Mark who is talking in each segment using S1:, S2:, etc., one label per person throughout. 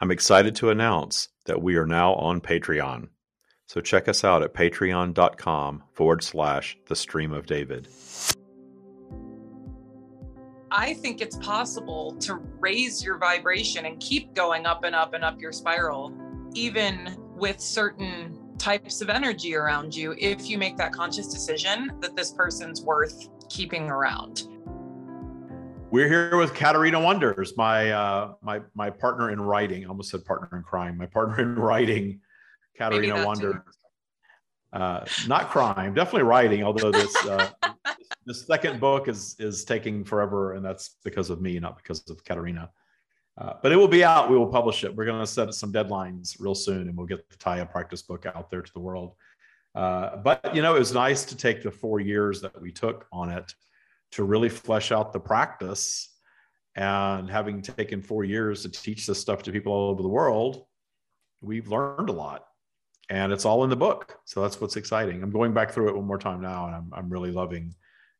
S1: I'm excited to announce that we are now on Patreon. So check us out at patreon.com forward slash the stream of David.
S2: I think it's possible to raise your vibration and keep going up and up and up your spiral, even with certain types of energy around you, if you make that conscious decision that this person's worth keeping around.
S1: We're here with Qatarina Wanders, my uh, my my partner in writing. I almost said partner in crime. My partner in writing, Qatarina Wanders. Uh, not crime, definitely writing. Although this uh, this second book is is taking forever, and that's because of me, not because of Qatarina. Uh, but it will be out. We will publish it. We're going to set some deadlines real soon, and we'll get the Tya practice book out there to the world. Uh, but you know, it was nice to take the four years that we took on it to really flesh out the practice. And having taken four years to teach this stuff to people all over the world, we've learned a lot. And it's all in the book. So that's what's exciting. I'm going back through it one more time now, and I'm, I'm really loving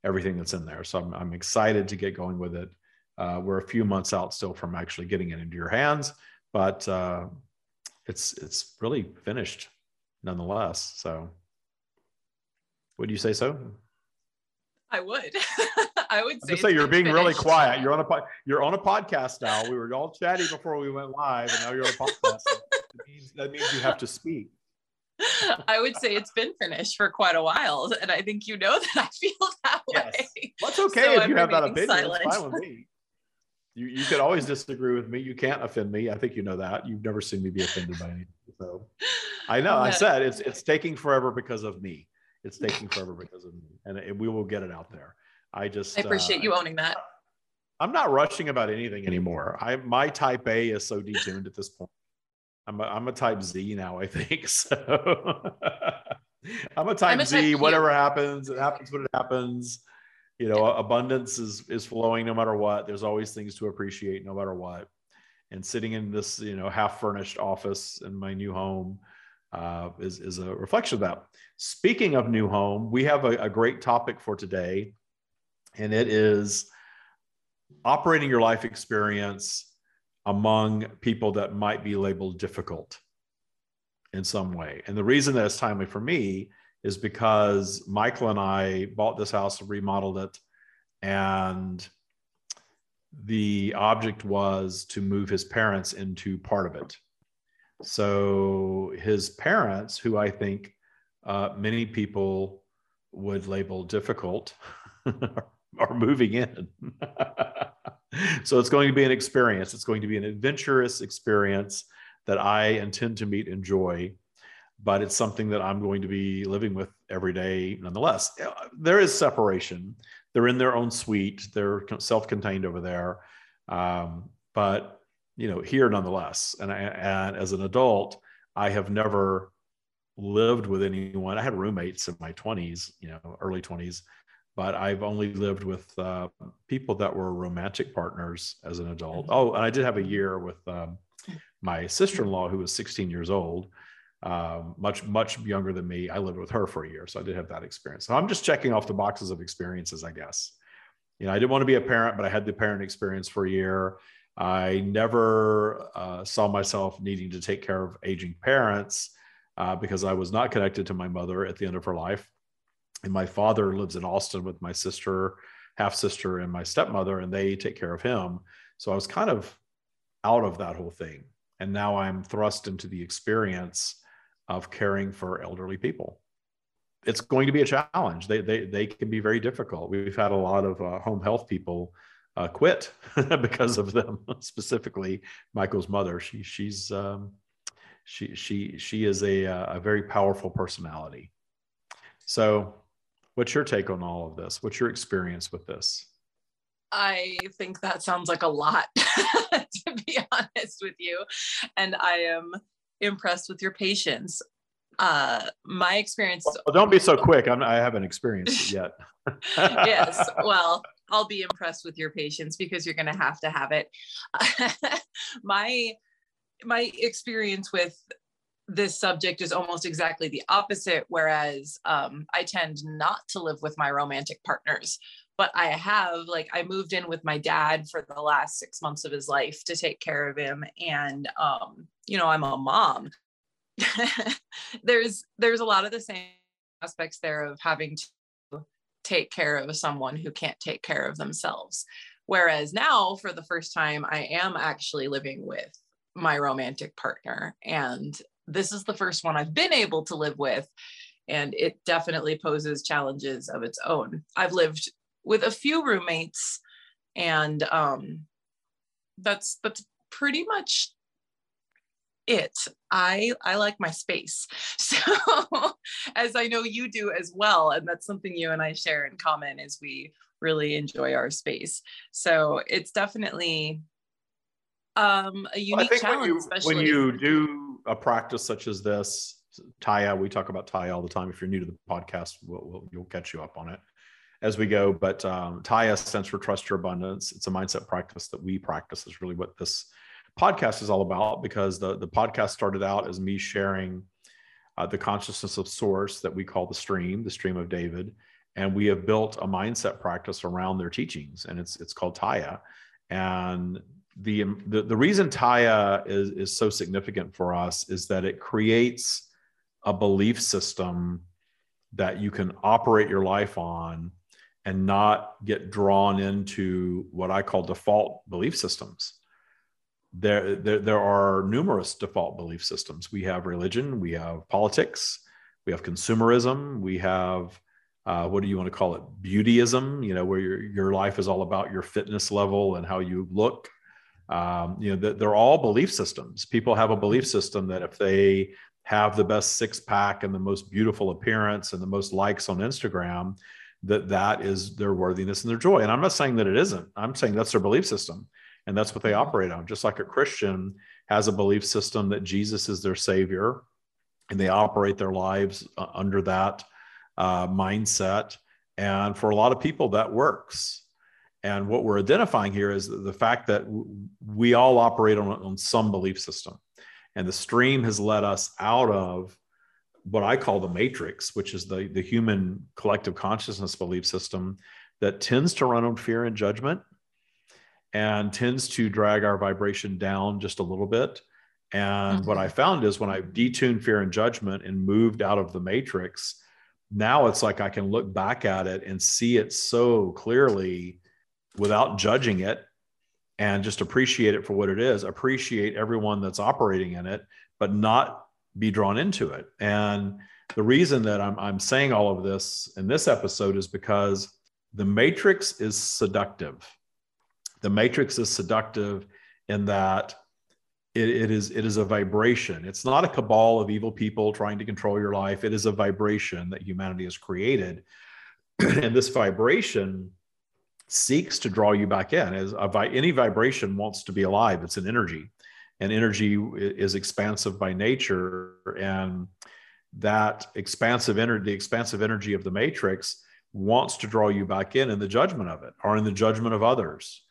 S1: everything that's in there. So I'm, I'm excited to get going with it. Uh, we're a few months out still from actually getting it into your hands, but uh, it's it's really finished nonetheless. So, would you say so?
S2: I would. I would say.
S1: Just say you're being finished. really quiet. You're on a you're on a podcast now. We were all chatty before we went live, and now you're on a podcast. that, means, that means you have to speak.
S2: I would say it's been finished for quite a while, and I think you know that I feel that yes. way.
S1: Well, okay so if I'm you have that opinion. Silent. It's fine with me. You you could always disagree with me. You can't offend me. I think you know that. You've never seen me be offended by anything. So I know. I said it's it's taking forever because of me. It's taking forever because of me, and it, we will get it out there. I just
S2: I appreciate uh, you owning that.
S1: I'm not rushing about anything anymore. I my type A is so detuned at this point. I'm a, I'm a type Z now, I think. So I'm a type I'm a Z. Type whatever happens, it happens when it happens. You know, abundance is is flowing no matter what. There's always things to appreciate no matter what. And sitting in this, you know, half furnished office in my new home uh, is is a reflection of that. Speaking of new home, we have a, a great topic for today, and it is operating your life experience among people that might be labeled difficult in some way. And the reason that it's timely for me is because Michael and I bought this house, and remodeled it, and the object was to move his parents into part of it. So his parents, who I think uh, many people would label difficult, are moving in. so it's going to be an experience. It's going to be an adventurous experience that I intend to meet, and enjoy, but it's something that I'm going to be living with every day nonetheless. Uh, there is separation. They're in their own suite. They're self-contained over there, um, but you know, here nonetheless. And, I, and as an adult, I have never lived with anyone. I had roommates in my 20s, you know, early 20s, but I've only lived with uh, people that were romantic partners as an adult. Oh, and I did have a year with um, my sister-in-law who was 16 years old, um, much much younger than me. I lived with her for a year, so I did have that experience. So I'm just checking off the boxes of experiences, I guess. You know, I didn't want to be a parent, but I had the parent experience for a year. I never uh, saw myself needing to take care of aging parents uh, because I was not connected to my mother at the end of her life and my father lives in Austin with my sister, half sister, and my stepmother, and they take care of him. So I was kind of out of that whole thing. And now I'm thrust into the experience of caring for elderly people. It's going to be a challenge. They, they, they can be very difficult. We've had a lot of uh, home health people uh, quit because of them, specifically Michael's mother. She, she's, um, she, she, she is a, uh, a very powerful personality. So What's your take on all of this? What's your experience with this?
S2: I think that sounds like a lot, to be honest with you. And I am impressed with your patience. Uh, my experience.
S1: Well, don't be so quick. I'm, I haven't experienced it yet.
S2: yes. Well, I'll be impressed with your patience because you're going to have to have it. my my experience with this subject is almost exactly the opposite. Whereas um, I tend not to live with my romantic partners but I have like I moved in with my dad for the last six months of his life to take care of him, and um, you know I'm a mom. there's there's a lot of the same aspects there of having to take care of someone who can't take care of themselves. Whereas now, for the first time, I am actually living with my romantic partner, and this is the first one I've been able to live with and it definitely poses challenges of its own. I've lived with a few roommates and um, that's that's pretty much it. I i like my space. So as i know you do as well and that's something you and i share in common is we really enjoy our space. So it's definitely um a unique well, challenge
S1: when you, especially when you do a practice such as this tya we talk about tya all the time if you're new to the podcast we'll, we'll, you'll catch you up on it as we go. But um, Tya stands for Trust Your Abundance. It's a mindset practice that we practice. Is really what this podcast is all about. Because the the podcast started out as me sharing uh, the consciousness of Source that we call the Stream, the Stream of David, and we have built a mindset practice around their teachings, and it's it's called Tya. And the the, reason Tya is is so significant for us is that it creates a belief system that you can operate your life on and not get drawn into what I call default belief systems. There, there, there are numerous default belief systems. We have religion, we have politics, we have consumerism, we have uh, what do you want to call it? Beautyism, you know, where your, your life is all about your fitness level and how you look. Um, you know, they're all belief systems. People have a belief system that if they have the best six pack and the most beautiful appearance and the most likes on Instagram, that that is their worthiness and their joy. And I'm not saying that it isn't. I'm saying that's their belief system, and that's what they mm-hmm. operate on. Just like a Christian has a belief system that Jesus is their savior, and they operate their lives uh, under that uh, mindset. And for a lot of people, that works. And what we're identifying here is the fact that we all operate on, on some belief system. And the stream has led us out of what I call the matrix, which is the, the human collective consciousness belief system that tends to run on fear and judgment and tends to drag our vibration down just a little bit. And mm-hmm. what I found is when I detuned fear and judgment and moved out of the matrix, now it's like I can look back at it and see it so clearly without judging it and just appreciate it for what it is, appreciate everyone that's operating in it, but not be drawn into it. And the reason that I'm, I'm saying all of this in this episode is because the matrix is seductive. The matrix is seductive in that it, it is it is a vibration. It's not a cabal of evil people trying to control your life. It is a vibration that humanity has created, and this vibration seeks to draw you back in. As a, any vibration wants to be alive, it's an energy and energy is expansive by nature and that expansive energy the expansive energy of the matrix wants to draw you back in in the judgment of it or in the judgment of others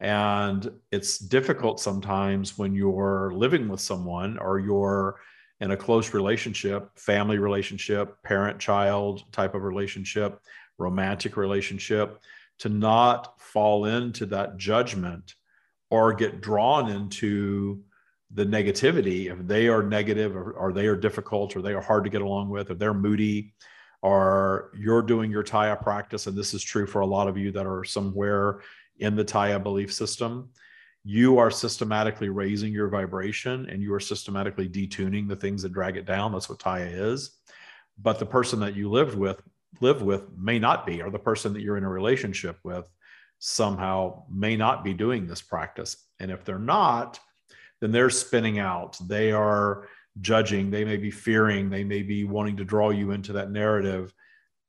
S1: and it's difficult sometimes when you're living with someone or you're in a close relationship family relationship parent child type of relationship romantic relationship to not fall into that judgment or get drawn into the negativity if they are negative or, or they are difficult or they are hard to get along with or they're moody or you're doing your tya practice and this is true for a lot of you that are somewhere in the tya belief system you are systematically raising your vibration and you are systematically detuning the things that drag it down. That's what tya is. But the person that you lived with live with may not be or the person that you're in a relationship with somehow may not be doing this practice and if they're not then they're spinning out. They are judging. They may be fearing. They may be wanting to draw you into that narrative.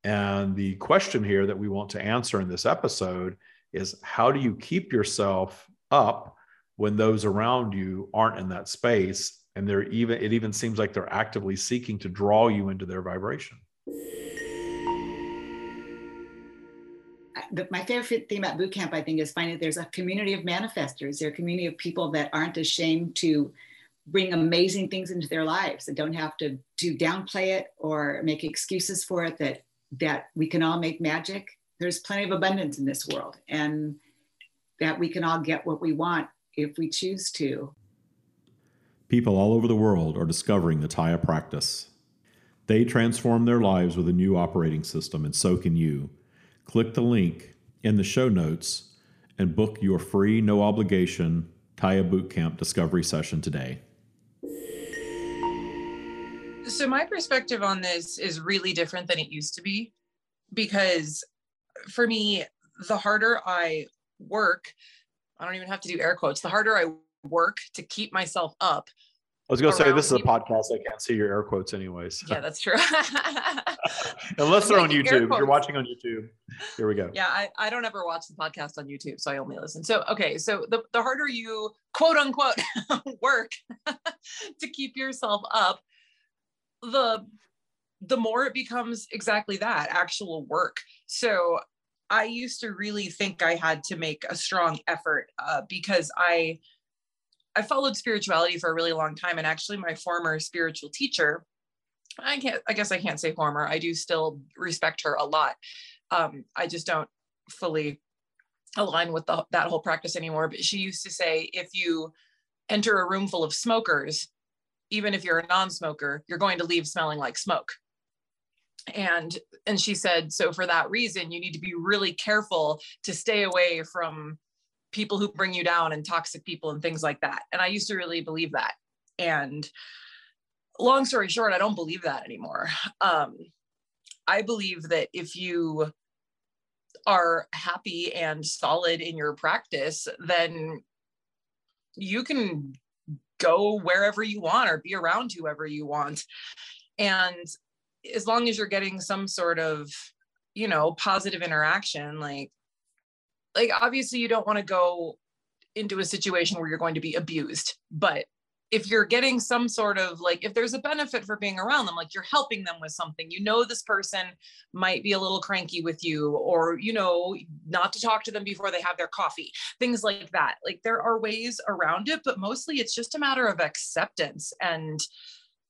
S1: And the question here that we want to answer in this episode is how do you keep yourself up when those around you aren't in that space and they're even it even seems like they're actively seeking to draw you into their vibration
S3: my favorite thing about boot camp, I think, is finding there's a community of manifestors. There a community of people that aren't ashamed to bring amazing things into their lives and don't have to do downplay it or make excuses for it. That that we can all make magic. there's plenty of abundance in this world and that we can all get what we want if we choose to.
S1: People all over the world are discovering the Tya practice. They transform their lives with a new operating system, and so can you. Click the link in the show notes and book your free, no obligation Tya Bootcamp discovery session today.
S2: So, my perspective on this is really different than it used to be because for me, the harder I work, I don't even have to do air quotes, the harder I work to keep myself up.
S1: I was going to say, this is a podcast. I can't see your air quotes, anyways.
S2: Yeah, that's true.
S1: Unless they're on YouTube. If you're watching on YouTube, here we go.
S2: Yeah, I, I don't ever watch the podcast on YouTube, so I only listen. So, okay. So, the, the harder you quote unquote work to keep yourself up, the the more it becomes exactly that actual work. So I used to really think I had to make a strong effort uh, because I I followed spirituality for a really long time, and actually, my former spiritual teacher, I can't I guess I can't say former. I do still respect her a lot. Um, I just don't fully align with the, that whole practice anymore. But she used to say, if you enter a room full of smokers, even if you're a non-smoker, you're going to leave smelling like smoke and and she said so for that reason you need to be really careful to stay away from people who bring you down and toxic people and things like that. And i used to really believe that. And long story short i don't believe that anymore. Um, i believe that if you are happy and solid in your practice then you can go wherever you want or be around whoever you want. And as long as you're getting some sort of you know positive interaction like like obviously you don't want to go into a situation where you're going to be abused but if you're getting some sort of like if there's a benefit for being around them like you're helping them with something you know this person might be a little cranky with you or you know not to talk to them before they have their coffee things like that. Like there are ways around it but mostly it's just a matter of acceptance and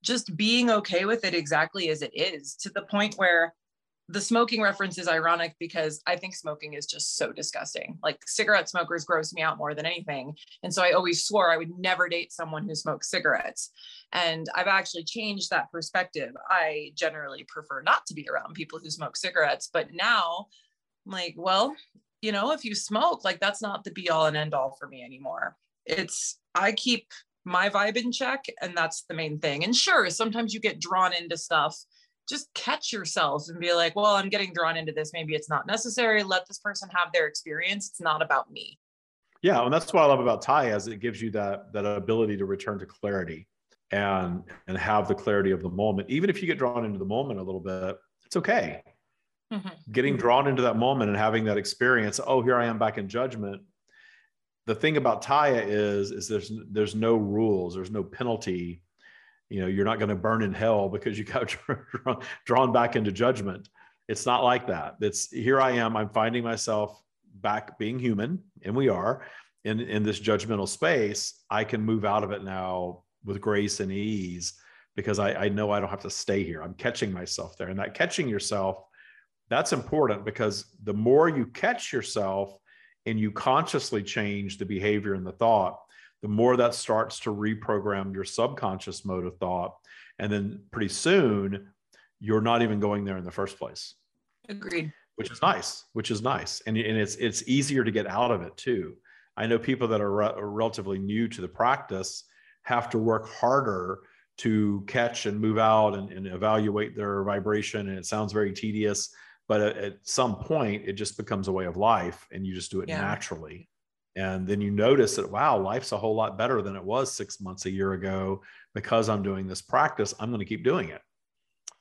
S2: just being okay with it exactly as it is to the point where the smoking reference is ironic because I think smoking is just so disgusting. Like cigarette smokers gross me out more than anything. And so I always swore I would never date someone who smokes cigarettes. And I've actually changed that perspective. I generally prefer not to be around people who smoke cigarettes. But now I'm like, well, you know, if you smoke, like that's not the be all and end all for me anymore. It's, I keep my vibe in check and that's the main thing and sure sometimes you get drawn into stuff just catch yourselves and be like well i'm getting drawn into this. Maybe it's not necessary. Let this person have their experience. It's not about me.
S1: Yeah and that's what i love about Tya is it gives you that that ability to return to clarity and and have the clarity of the moment. Even if you get drawn into the moment a little bit it's okay. Mm-hmm. getting drawn into that moment and having that experience oh here i am back in judgment. The thing about Tya is is there's there's no rules, there's no penalty. You know, you're not going to burn in hell because you got drawn back into judgment. It's not like that. It's here I am. I'm finding myself back being human, and we are in in this judgmental space. I can move out of it now with grace and ease because I, I know I don't have to stay here. I'm catching myself there, and that catching yourself that's important because the more you catch yourself and you consciously change the behavior and the thought, the more that starts to reprogram your subconscious mode of thought. And then pretty soon, you're not even going there in the first place.
S2: Agreed.
S1: Which is nice, which is nice. And, and it's, it's easier to get out of it too. I know people that are, re- are relatively new to the practice have to work harder to catch and move out and, and evaluate their vibration. And it sounds very tedious but at, some point it just becomes a way of life and you just do it yeah. naturally and then you notice that wow life's a whole lot better than it was six months a year ago. Because i'm doing this practice i'm going to keep doing it.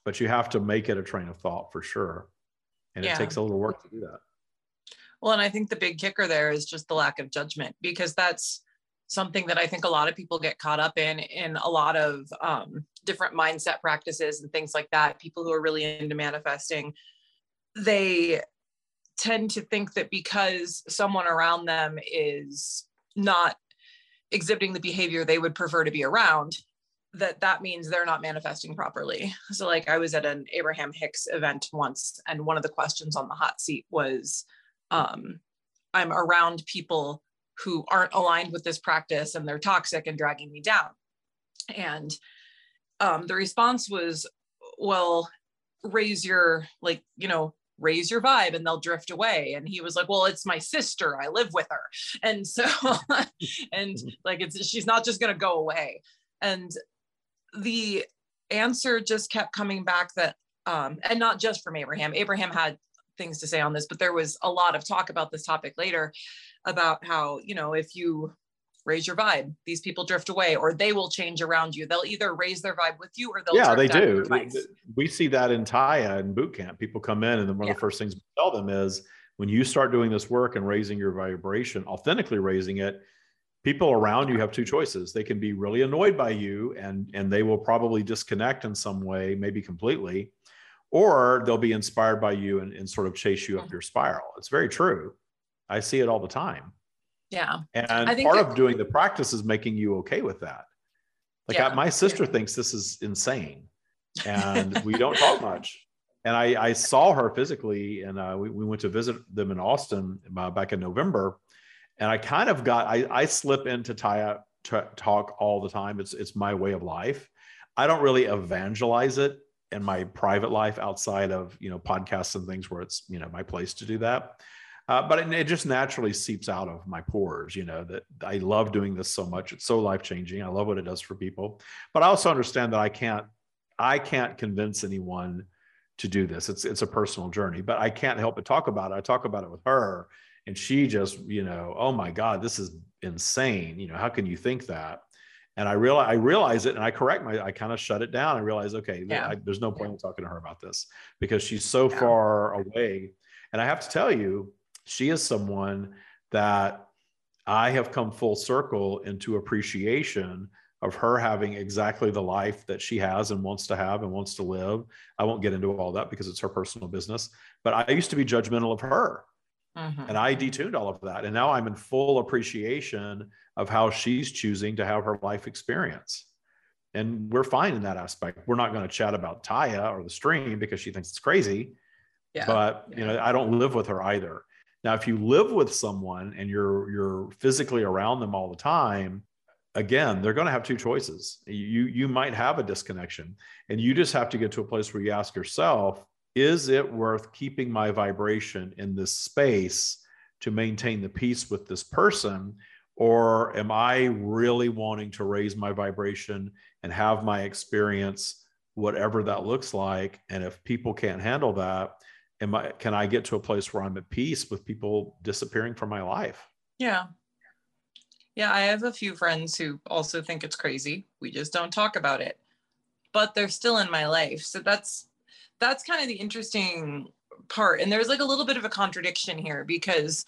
S1: But you have to make it a train of thought for sure. And yeah. it takes a little work to do that.
S2: Well and i think the big kicker there is just the lack of judgment because that's something that i think a lot of people get caught up in in a lot of um, different mindset practices and things like that. People who are really into manifesting they tend to think that because someone around them is not exhibiting the behavior they would prefer to be around that that means they're not manifesting properly. So like I was at an Abraham Hicks event once and one of the questions on the hot seat was um, I'm around people who aren't aligned with this practice and they're toxic and dragging me down. And um, the response was, well, raise your like, you know, raise your vibe and they'll drift away. And he was like well it's my sister. I live with her. And so and like it's she's not just going to go away. And the answer just kept coming back that um and not just from abraham. Abraham had things to say on this but there was a lot of talk about this topic later about how you know if you raise your vibe. These people drift away or they will change around you. They'll either raise their vibe with you or they'll
S1: yeah they do. we see that in tya in boot camp. People come in and then one yeah. of the first things we tell them is when you start doing this work and raising your vibration authentically raising it people around you have two choices. They can be really annoyed by you and and they will probably disconnect in some way maybe completely or they'll be inspired by you and, and sort of chase you up mm-hmm. your spiral. It's very true. I see it all the time
S2: yeah.
S1: And part of doing the practice is making you okay with that. Like yeah. I, my sister yeah. thinks this is insane and we don't talk much. And I, I saw her physically and uh, we, we went to visit them in Austin uh, back in November. And I kind of got, I, I slip into Tya talk all the time. It's, it's my way of life. I don't really evangelize it in my private life outside of, you know, podcasts and things where it's, you know, my place to do that uh, but it, it, just naturally seeps out of my pores you know that i love doing this so much it's so life changing i love what it does for people but i also understand that i can't i can't convince anyone to do this it's it's a personal journey but i can't help but talk about it i talk about it with her and she just you know oh my god this is insane you know how can you think that and I realize I realize it, and I correct my. I kind of shut it down. I realize, okay, yeah. I, there's no point in talking to her about this because she's so yeah. far away. And I have to tell you, she is someone that I have come full circle into appreciation of her having exactly the life that she has and wants to have and wants to live. I won't get into all that because it's her personal business, but I used to be judgmental of her. Mm-hmm. And I detuned all of that. And now I'm in full appreciation of how she's choosing to have her life experience. And we're fine in that aspect. We're not going to chat about Tya or the stream because she thinks it's crazy. Yeah. But yeah. you know, I don't live with her either. Now, if you live with someone and you're you're physically around them all the time, again, they're going to have two choices. You you might have a disconnection, and you just have to get to a place where you ask yourself, is it worth keeping my vibration in this space to maintain the peace with this person? Or am I really wanting to raise my vibration and have my experience, whatever that looks like? And if people can't handle that, am I can I get to a place where I'm at peace with people disappearing from my life?
S2: Yeah. Yeah, I have a few friends who also think it's crazy. We just don't talk about it. But they're still in my life. So that's that's kind of the interesting part. And there's like a little bit of a contradiction here because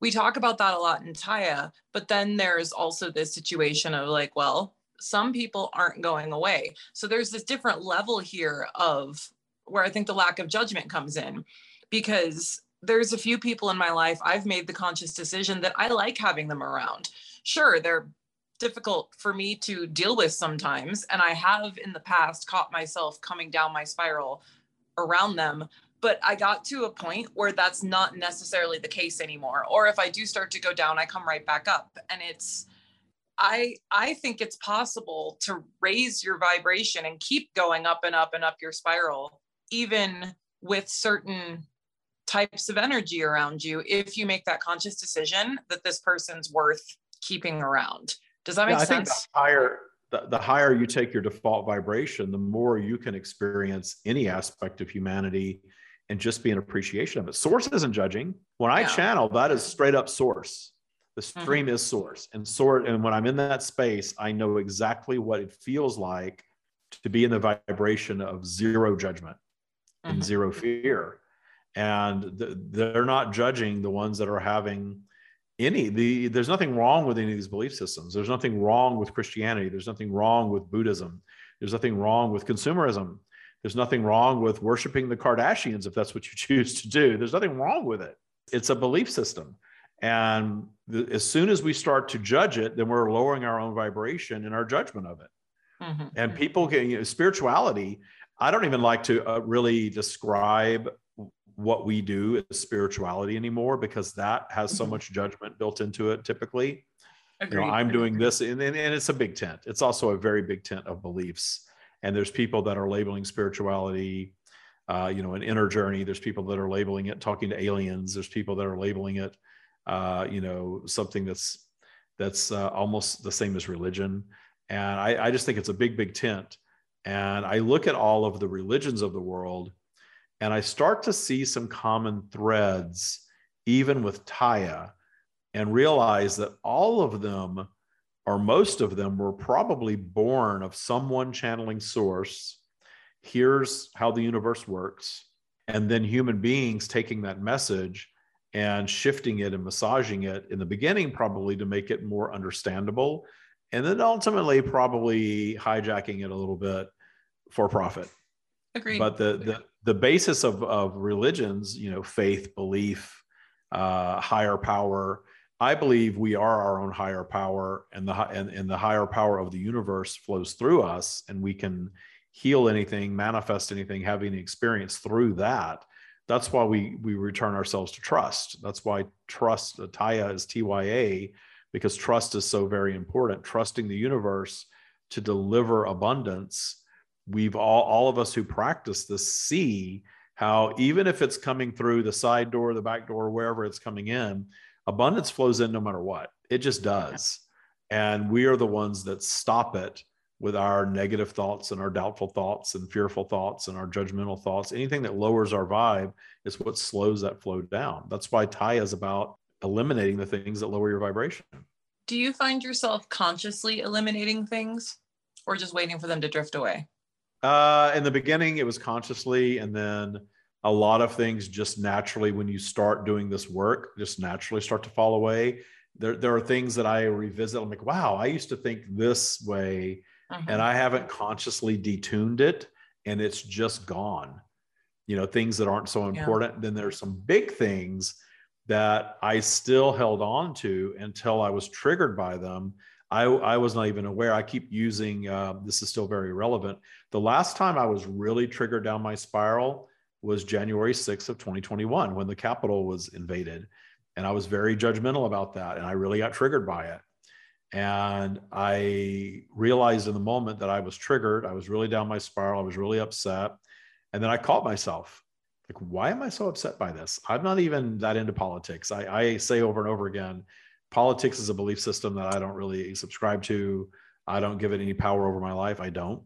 S2: we talk about that a lot in Tya, but then there's also this situation of like, well, some people aren't going away. So there's this different level here of where I think the lack of judgment comes in because there's a few people in my life I've made the conscious decision that I like having them around. Sure, they're difficult for me to deal with sometimes and I have in the past caught myself coming down my spiral around them but I got to a point where that's not necessarily the case anymore or if I do start to go down I come right back up and it's I I think it's possible to raise your vibration and keep going up and up and up your spiral even with certain types of energy around you if you make that conscious decision that this person's worth keeping around. Does that make yeah, sense? I think
S1: the higher the, the higher you take your default vibration, the more you can experience any aspect of humanity and just be an appreciation of it. Source isn't judging. When I yeah. channel, that is straight up source. The mm-hmm. stream mm-hmm. is source. And sort and when I'm in that space, I know exactly what it feels like to be in the vibration of zero judgment mm-hmm. and zero fear. And the, they're not judging the ones that are having any the there's nothing wrong with any of these belief systems. There's nothing wrong with christianity. There's nothing wrong with buddhism. There's nothing wrong with consumerism. There's nothing wrong with worshiping the kardashians if that's what you choose to do. There's nothing wrong with it. It's a belief system. And the, as soon as we start to judge it then we're lowering our own vibration and our judgment of it. Mm-hmm. And people can, you know, spirituality, I don't even like to uh, really describe what we do as spirituality anymore because that has so mm-hmm. much judgment built into it typically. Agreed. You know, I'm doing this, and, and, and it's a big tent. It's also a very big tent of beliefs. And there's people that are labeling spirituality, uh, you know, an inner journey. There's people that are labeling it talking to aliens. There's people that are labeling it, uh, you know, something that's that's uh, almost the same as religion. And I, I just think it's a big, big tent. And I look at all of the religions of the world, and I start to see some common threads, even with Tya, and realize that all of them or most of them were probably born of someone channeling source. Here's how the universe works. And then human beings taking that message and shifting it and massaging it in the beginning probably to make it more understandable and then ultimately probably hijacking it a little bit for profit
S2: Agreed.
S1: but the the, the basis of, of religions you know faith belief uh, higher power I believe we are our own higher power, and the and, and the higher power of the universe flows through us, and we can heal anything, manifest anything, have any experience through that. That's why we we return ourselves to trust. That's why trust, Tya is TYA, because trust is so very important. Trusting the universe to deliver abundance. We've all all of us who practice this see how even if it's coming through the side door, the back door, wherever it's coming in abundance flows in no matter what. It just does. And we are the ones that stop it with our negative thoughts and our doubtful thoughts and fearful thoughts and our judgmental thoughts. Anything that lowers our vibe is what slows that flow down. That's why Tya is about eliminating the things that lower your vibration.
S2: Do you find yourself consciously eliminating things or just waiting for them to drift away?
S1: Uh, in the beginning, it was consciously, and then a lot of things just naturally when you start doing this work just naturally start to fall away there, there are things that i revisit i'm like wow i used to think this way and mm-hmm. i haven't consciously detuned it and it's just gone you know things that aren't so important yeah. then there's some big things that i still held on to until i was triggered by them I, I was not even aware. I keep using uh, this is still very relevant. The last time I was really triggered down my spiral was January 6th of 2021 when the Capitol was invaded. And I was very judgmental about that. And I really got triggered by it. And I realized in the moment that I was triggered. I was really down my spiral. I was really upset. And then I caught myself like, why am I so upset by this? I'm not even that into politics. I, I say over and over again, politics is a belief system that I don't really subscribe to. I don't give it any power over my life. I don't.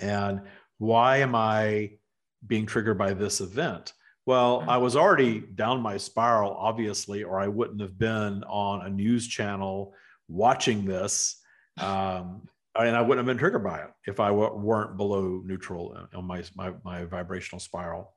S1: And why am I being triggered by this event. Well, I was already down my spiral, obviously, or I wouldn't have been on a news channel watching this. Um, and I wouldn't have been triggered by it if I w- weren't below neutral on my, my, my vibrational spiral.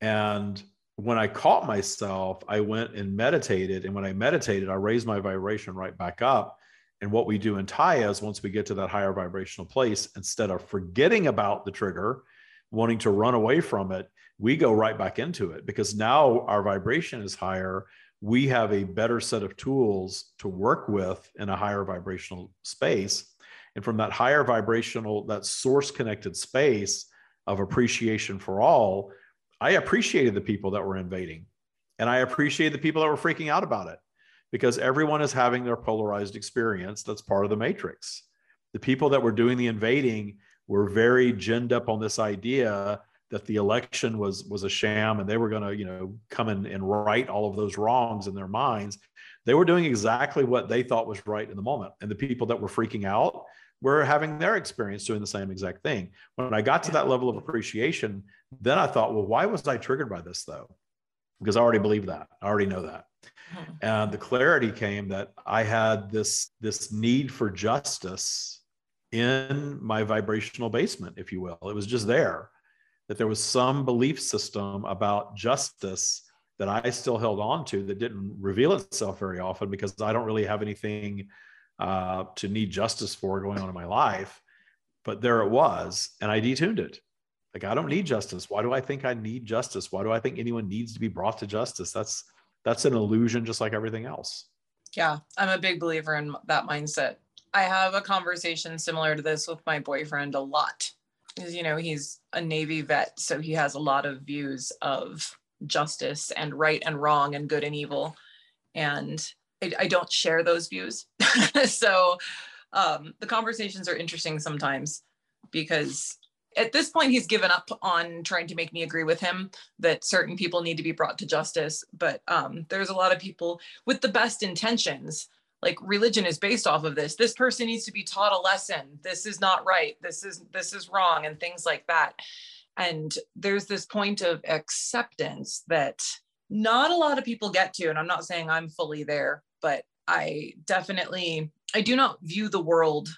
S1: And when I caught myself, I went and meditated. And when I meditated, I raised my vibration right back up. And what we do in Tya is once we get to that higher vibrational place, instead of forgetting about the trigger wanting to run away from it, we go right back into it because now our vibration is higher. We have a better set of tools to work with in a higher vibrational space. And from that higher vibrational, that source connected space of appreciation for all, I appreciated the people that were invading and I appreciated the people that were freaking out about it because everyone is having their polarized experience. That's part of the matrix. The people that were doing the invading were very ginned up on this idea that the election was was a sham and they were going to you know come in and right all of those wrongs in their minds they were doing exactly what they thought was right in the moment and the people that were freaking out were having their experience doing the same exact thing. When i got to that level of appreciation then i thought well why was i triggered by this though? Because i already believe that. I already know that. Hmm. and the clarity came that i had this this need for justice in my vibrational basement, if you will. It was just there. That there was some belief system about justice that I still held on to that didn't reveal itself very often because I don't really have anything uh, to need justice for going on in my life. But there it was, and I detuned it. Like, I don't need justice. Why do I think I need justice? Why do I think anyone needs to be brought to justice? That's that's an illusion, just like everything else.
S2: Yeah, I'm a big believer in that mindset I have a conversation similar to this with my boyfriend a lot. Because, you know, he's a Navy vet, so he has a lot of views of justice and right and wrong and good and evil. And I, I don't share those views. so um, the conversations are interesting sometimes because at this point he's given up on trying to make me agree with him that certain people need to be brought to justice. But um, there's a lot of people with the best intentions. Like religion is based off of this. This person needs to be taught a lesson. This is not right. This is this is wrong and things like that. And there's this point of acceptance that not a lot of people get to. And i'm not saying i'm fully there but i definitely i do not view the world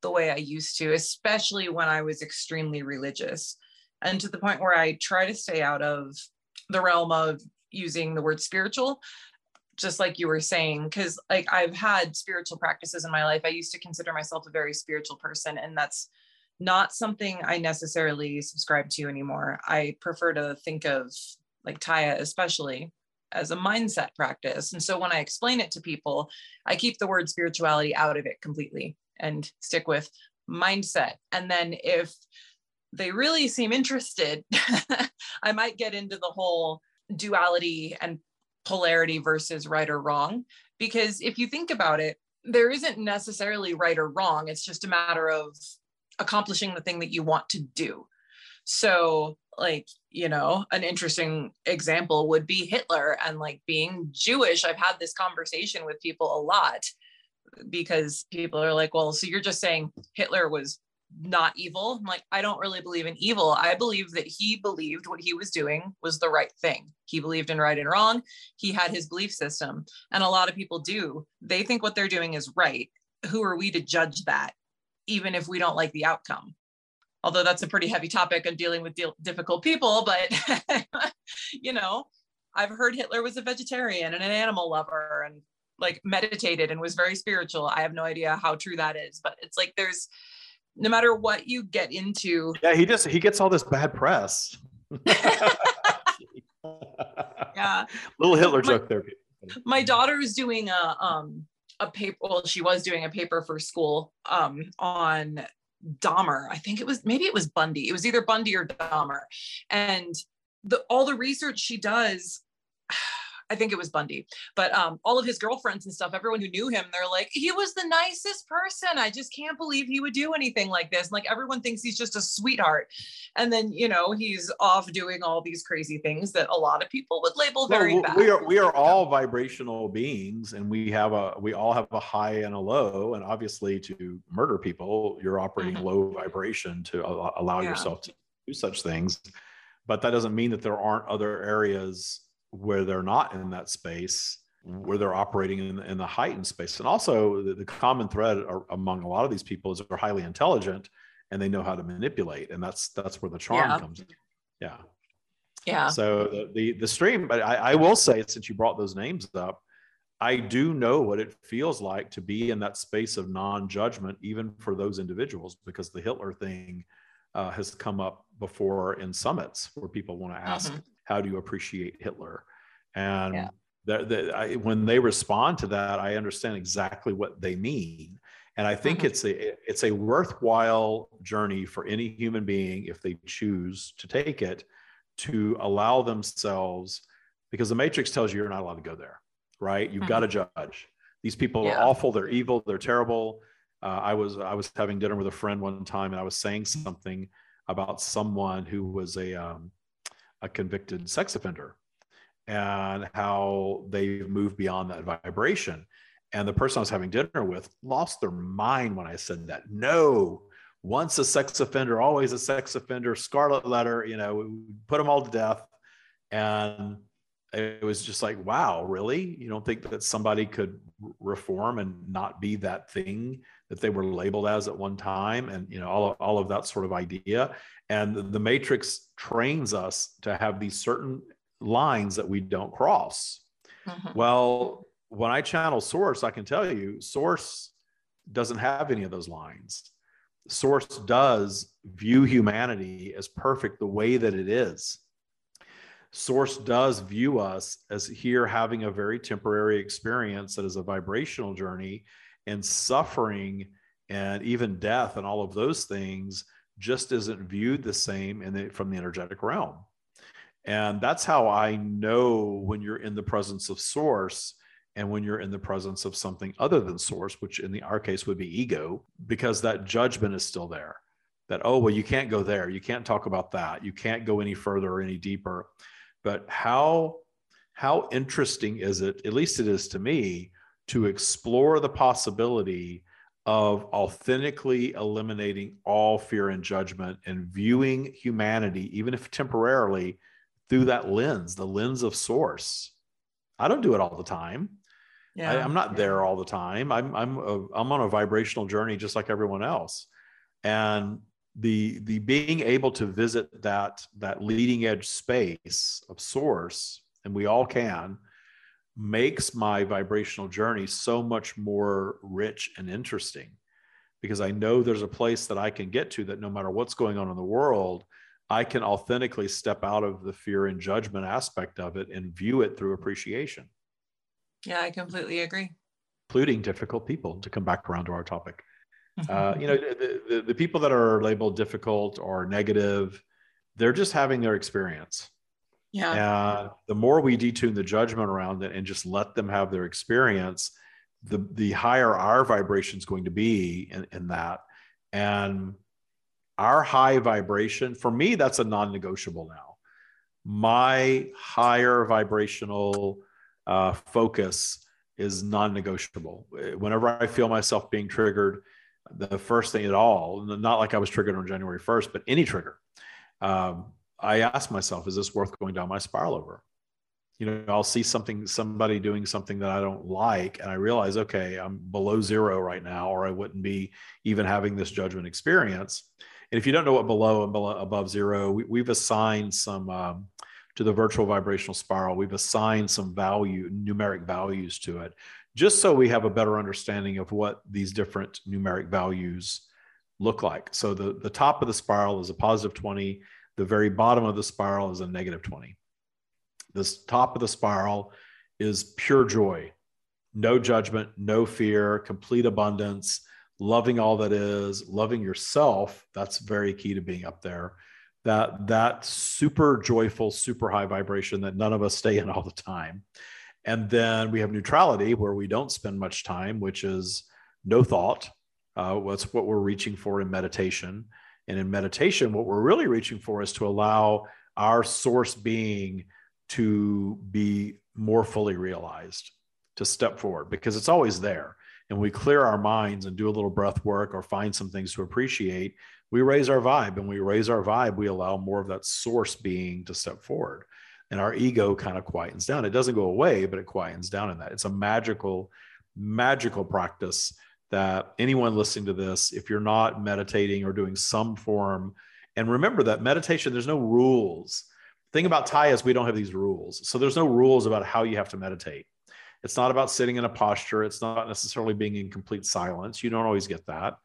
S2: the way I used to, especially when I was extremely religious. And to the point where I try to stay out of the realm of using the word spiritual, just like you were saying, because like I've had spiritual practices in my life. I used to consider myself a very spiritual person, and that's not something I necessarily subscribe to anymore. I prefer to think of like Tya, especially as a mindset practice. And so when I explain it to people, I keep the word spirituality out of it completely and stick with mindset. And then if they really seem interested, I might get into the whole duality and polarity versus right or wrong. Because if you think about it, there isn't necessarily right or wrong. It's just a matter of accomplishing the thing that you want to do. So, like, you know, an interesting example would be Hitler and like being Jewish. I've had this conversation with people a lot because people are like, well, so you're just saying Hitler was not evil. I'm like, I don't really believe in evil. I believe that he believed what he was doing was the right thing. He believed in right and wrong. He had his belief system. And a lot of people do. They think what they're doing is right. Who are we to judge that, even if we don't like the outcome? Although that's a pretty heavy topic and dealing with difficult people, but you know, I've heard Hitler was a vegetarian and an animal lover and like meditated and was very spiritual. I have no idea how true that is, but it's like there's no matter what you get into.
S1: Yeah, he just he gets all this bad press.
S2: yeah.
S1: Little Hitler joke there.
S2: My daughter is doing a um a paper well she was doing a paper for school um on Dahmer. I think it was maybe it was Bundy. It was either Bundy or Dahmer. And the all the research she does I think it was Bundy, but um, all of his girlfriends and stuff, everyone who knew him, they're like, he was the nicest person. I just can't believe he would do anything like this. Like everyone thinks he's just a sweetheart. And then, you know, he's off doing all these crazy things that a lot of people would label very well,
S1: bad. We are, we are all vibrational beings and we have a, we all have a high and a low. And obviously to murder people, you're operating mm-hmm. low vibration to allow yeah. yourself to do such things. But that doesn't mean that there aren't other areas where they're not in that space where they're operating in, in the heightened space. And also the, the common thread are, among a lot of these people is they're highly intelligent and they know how to manipulate. And that's that's where the charm
S2: yeah.
S1: comes in. Yeah.
S2: Yeah.
S1: So the the, the stream but I, I will say since you brought those names up i do know what it feels like to be in that space of non-judgment even for those individuals because the hitler thing uh, has come up before in summits where people want to ask mm-hmm how do you appreciate Hitler? And yeah. I, when they respond to that, I understand exactly what they mean. And I think mm-hmm. it's a it's a worthwhile journey for any human being if they choose to take it to allow themselves because the matrix tells you you're not allowed to go there, right? You've mm-hmm. got to judge. These people yeah. are awful, they're evil, they're terrible. Uh, I was I was having dinner with a friend one time and I was saying something about someone who was a um, a convicted sex offender and how they've moved beyond that vibration. And the person I was having dinner with lost their mind when I said that. No, once a sex offender, always a sex offender, scarlet letter, you know, put them all to death. And it was just like, wow, really? You don't think that somebody could reform and not be that thing that they were labeled as at one time? And, you know, all of, all of that sort of idea. And the matrix trains us to have these certain lines that we don't cross. Mm-hmm. Well, when I channel source, I can tell you source doesn't have any of those lines. Source does view humanity as perfect the way that it is. Source does view us as here having a very temporary experience that is a vibrational journey. And suffering and even death and all of those things just isn't viewed the same in the, from the energetic realm. And that's how I know when you're in the presence of source and when you're in the presence of something other than source, which in the, our case would be ego, because that judgment is still there. That, oh, well, you can't go there. You can't talk about that. You can't go any further or any deeper. But how how interesting is it, at least it is to me, to explore the possibility of authentically eliminating all fear and judgment and viewing humanity, even if temporarily, through that lens, the lens of source. I don't do it all the time. Yeah. I, am not there all the time. I'm I'm a, I'm on a vibrational journey just like everyone else, and the the being able to visit that that leading edge space of source, and we all can, makes my vibrational journey so much more rich and interesting, because I know there's a place that I can get to that no matter what's going on in the world, I can authentically step out of the fear and judgment aspect of it and view it through appreciation.
S2: Yeah, I completely agree.
S1: Including difficult people to come back around to our topic. Uh, you know, the, the, the people that are labeled difficult or negative, they're just having their experience.
S2: Yeah.
S1: And the more we detune the judgment around it and just let them have their experience, the the higher our vibration is going to be in, in that. And our high vibration, for me, that's a non-negotiable now. My higher vibrational uh, focus is non-negotiable. Whenever I feel myself being triggered, the first thing at all, not like I was triggered on January 1st, but any trigger, um, I ask myself, is this worth going down my spiral over? You know, I'll see something, somebody doing something that I don't like, and I realize, okay, I'm below zero right now, or I wouldn't be even having this judgment experience. And if you don't know what below and below, above zero, we, have assigned some um, to the virtual vibrational spiral, we've assigned some value, numeric values to it, just so we have a better understanding of what these different numeric values look like. So the, the top of the spiral is a positive 20, the very bottom of the spiral is a negative 20. This top of the spiral is pure joy, no judgment, no fear, complete abundance, loving all that is, loving yourself. That's very key to being up there. That that super joyful super high vibration that none of us stay in all the time. And then we have neutrality where we don't spend much time which is no thought. Uh, what's what we're reaching for in meditation and in meditation what we're really reaching for is to allow our source being to be more fully realized to step forward because it's always there. And we clear our minds and do a little breath work or find some things to appreciate we raise our vibe. And we raise our vibe we allow more of that source being to step forward. And our ego kind of quietens down. It doesn't go away but it quietens down in that. It's a magical magical practice that anyone listening to this if you're not meditating or doing some form and remember that meditation there's no rules. The thing about tya is we don't have these rules. So there's no rules about how you have to meditate. It's not about sitting in a posture. It's not necessarily being in complete silence. You don't always get that.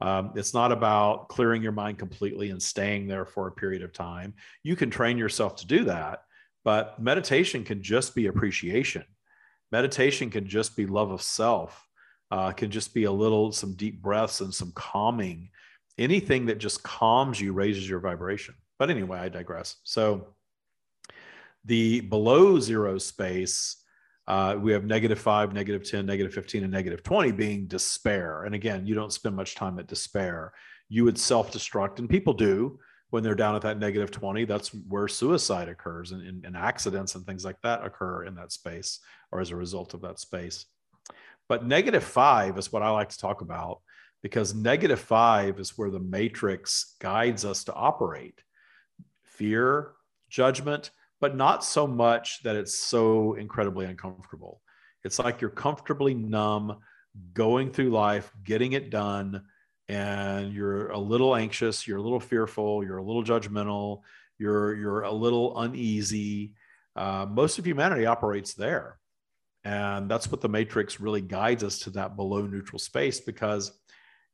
S1: Um, it's not about clearing your mind completely and staying there for a period of time. You can train yourself to do that, but meditation can just be appreciation. Meditation can just be love of self, uh, can just be a little, some deep breaths and some calming. Anything that just calms you raises your vibration. But anyway, I digress. So the below zero space uh, we have negative five, negative 10, negative 15, and negative 20 being despair. And again, you don't spend much time at despair. You would self destruct, and people do when they're down at that negative 20. That's where suicide occurs and, and, and accidents and things like that occur in that space or as a result of that space. But negative five is what I like to talk about because negative five is where the matrix guides us to operate fear, judgment, but not so much that it's so incredibly uncomfortable. It's like you're comfortably numb, going through life, getting it done, and you're a little anxious, you're a little fearful, you're a little judgmental, you're you're a little uneasy. Uh, most of humanity operates there, and that's what the matrix really guides us to that below neutral space because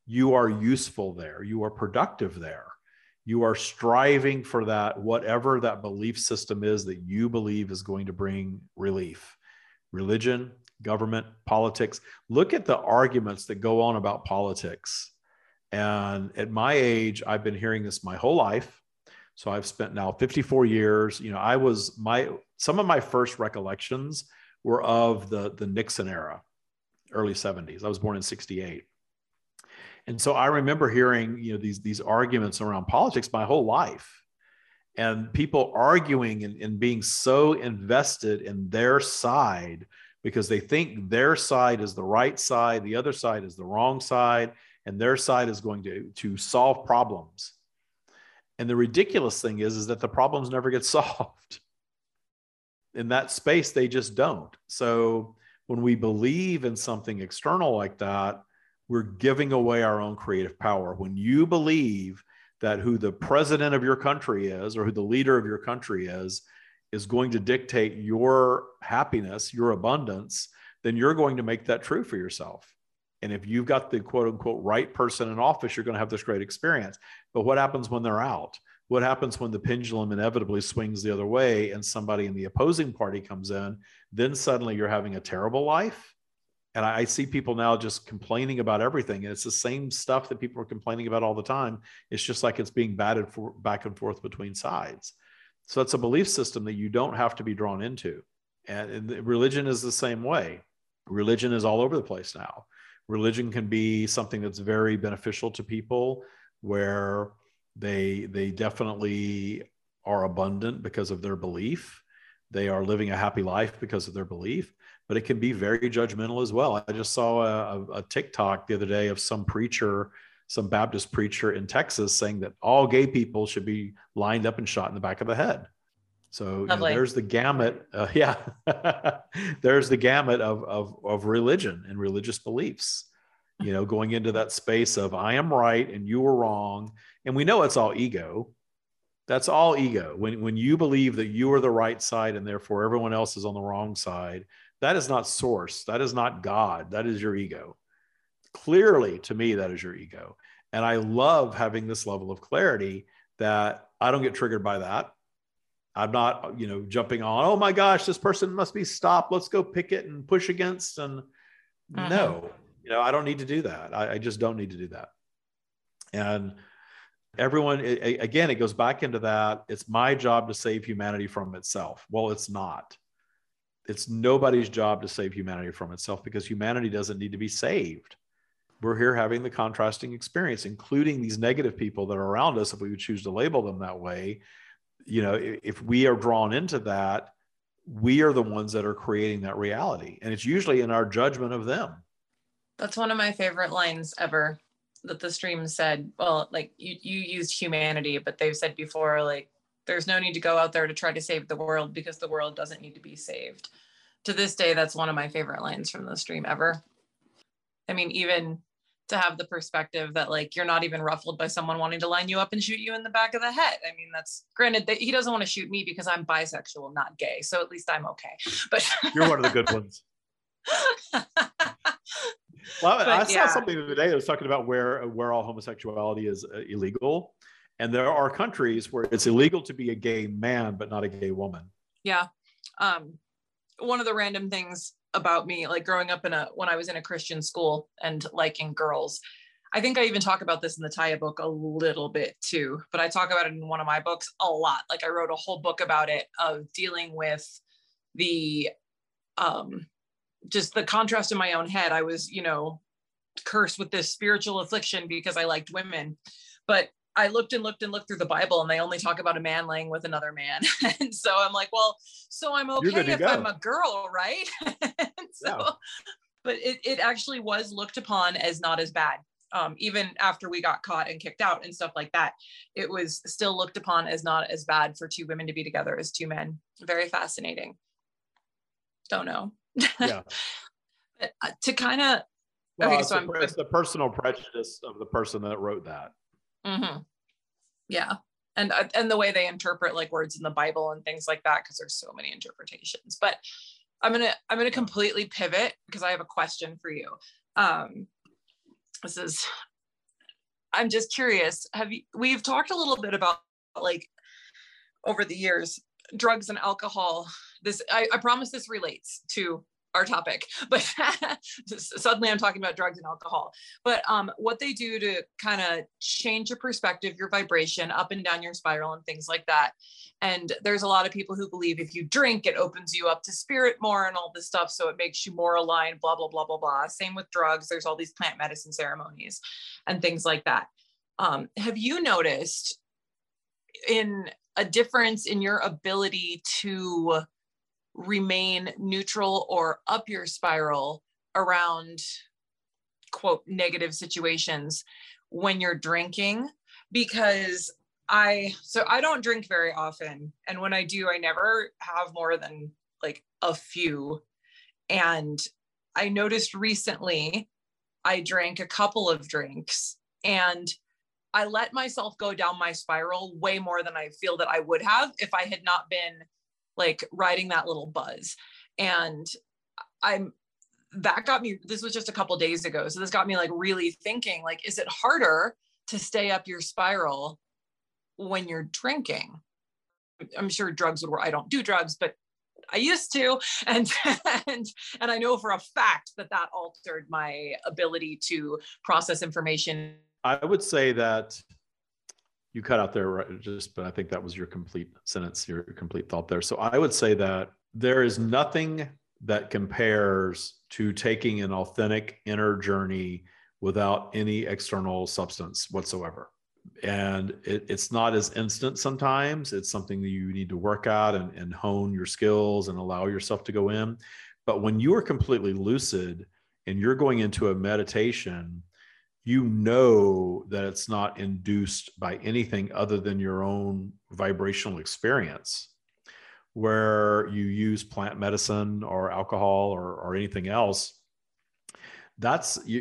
S1: you are useful there, you are productive there you are striving for that whatever that belief system is that you believe is going to bring relief religion government, politics. Look at the arguments that go on about politics. And at my age, I've been hearing this my whole life. So I've spent now 54 years. You know, I was my some of my first recollections were of the the Nixon era, early 70s. I was born in 68. And so I remember hearing, you know, these these arguments around politics my whole life. And people arguing and, and being so invested in their side because they think their side is the right side, the other side is the wrong side, and their side is going to, to solve problems. And the ridiculous thing is, is that the problems never get solved. In that space, they just don't. So when we believe in something external like that, we're giving away our own creative power. When you believe that who the president of your country is or who the leader of your country is is going to dictate your happiness, your abundance, then you're going to make that true for yourself. And if you've got the quote unquote right person in office, you're going to have this great experience. But what happens when they're out? What happens when the pendulum inevitably swings the other way and somebody in the opposing party comes in? Then suddenly you're having a terrible life. And I, see people now just complaining about everything. And it's the same stuff that people are complaining about all the time. It's just like it's being batted for, back and forth between sides. So it's a belief system that you don't have to be drawn into. And religion is the same way. Religion is all over the place now. Religion can be something that's very beneficial to people where they they definitely are abundant because of their belief. They are living a happy life because of their belief, but it can be very judgmental as well. I just saw a, a TikTok the other day of some preacher some Baptist preacher in Texas saying that all gay people should be lined up and shot in the back of the head. So you know, there's the gamut. Uh, yeah, there's the gamut of, of, of religion and religious beliefs. You know, going into that space of I am right and you are wrong, and we know it's all ego. That's all ego. When when you believe that you are the right side and therefore everyone else is on the wrong side, that is not source. That is not God. That is your ego clearly to me that is your ego and i love having this level of clarity that i don't get triggered by that i'm not you know jumping on oh my gosh this person must be stopped let's go pick it and push against and uh-huh. no you know i don't need to do that I, I just don't need to do that and everyone it, again it goes back into that it's my job to save humanity from itself well it's not it's nobody's job to save humanity from itself because humanity doesn't need to be saved we're here having the contrasting experience, including these negative people that are around us, if we would choose to label them that way. You know, if we are drawn into that, we are the ones that are creating that reality. And it's usually in our judgment of them.
S2: That's one of my favorite lines ever that the stream said. Well, like you, you used humanity, but they've said before, like, there's no need to go out there to try to save the world because the world doesn't need to be saved. To this day, that's one of my favorite lines from the stream ever. I mean, even to have the perspective that like you're not even ruffled by someone wanting to line you up and shoot you in the back of the head. I mean, that's granted that he doesn't want to shoot me because I'm bisexual, not gay. So at least I'm okay. But
S1: you're one of the good ones. well, but, I saw yeah. something today that was talking about where where all homosexuality is uh, illegal, and there are countries where it's illegal to be a gay man but not a gay woman.
S2: Yeah, um, one of the random things about me like growing up in a when i was in a christian school and liking girls i think i even talk about this in the tya book a little bit too but i talk about it in one of my books a lot like i wrote a whole book about it of dealing with the um just the contrast in my own head i was you know cursed with this spiritual affliction because i liked women but I looked and looked and looked through the Bible and they only talk about a man laying with another man. and so I'm like, well, so I'm okay if go. I'm a girl, right? so, yeah. but it, it actually was looked upon as not as bad. Um, even after we got caught and kicked out and stuff like that, it was still looked upon as not as bad for two women to be together as two men. Very fascinating. Don't know. Yeah. uh, to kind of,
S1: well, okay, so I'm, it's the personal prejudice of the person that wrote that.
S2: Mm-hmm. Yeah. And, uh, and the way they interpret like words in the Bible and things like that, because there's so many interpretations. But I'm gonna I'm gonna completely pivot because I have a question for you. Um, this is I'm just curious. Have you we've talked a little bit about like over the years drugs and alcohol. This I, I promise this relates to our topic, but suddenly I'm talking about drugs and alcohol. But um, what they do to kind of change your perspective, your vibration up and down your spiral, and things like that. And there's a lot of people who believe if you drink, it opens you up to spirit more and all this stuff. So it makes you more aligned, blah, blah, blah, blah, blah. Same with drugs. There's all these plant medicine ceremonies and things like that. Um, have you noticed in a difference in your ability to remain neutral or up your spiral around quote negative situations when you're drinking because I so I don't drink very often. And when I do I never have more than like a few. And I noticed recently I drank a couple of drinks and I let myself go down my spiral way more than I feel that I would have if I had not been like riding that little buzz. And I'm that got me this was just a couple days ago. So this got me like really thinking like is it harder to stay up your spiral when you're drinking? I'm sure drugs would work. I don't do drugs, but I used to, and and and I know for a fact that that altered my ability to process information
S1: I would say that you cut out there right, just, but I think that was your complete sentence, your complete thought there. So I would say that there is nothing that compares to taking an authentic inner journey without any external substance whatsoever. And it, it's not as instant sometimes. It's something that you need to work out and, and hone your skills and allow yourself to go in. But when you are completely lucid and you're going into a meditation, you know that it's not induced by anything other than your own vibrational experience where you use plant medicine or alcohol or, or anything else. That's you,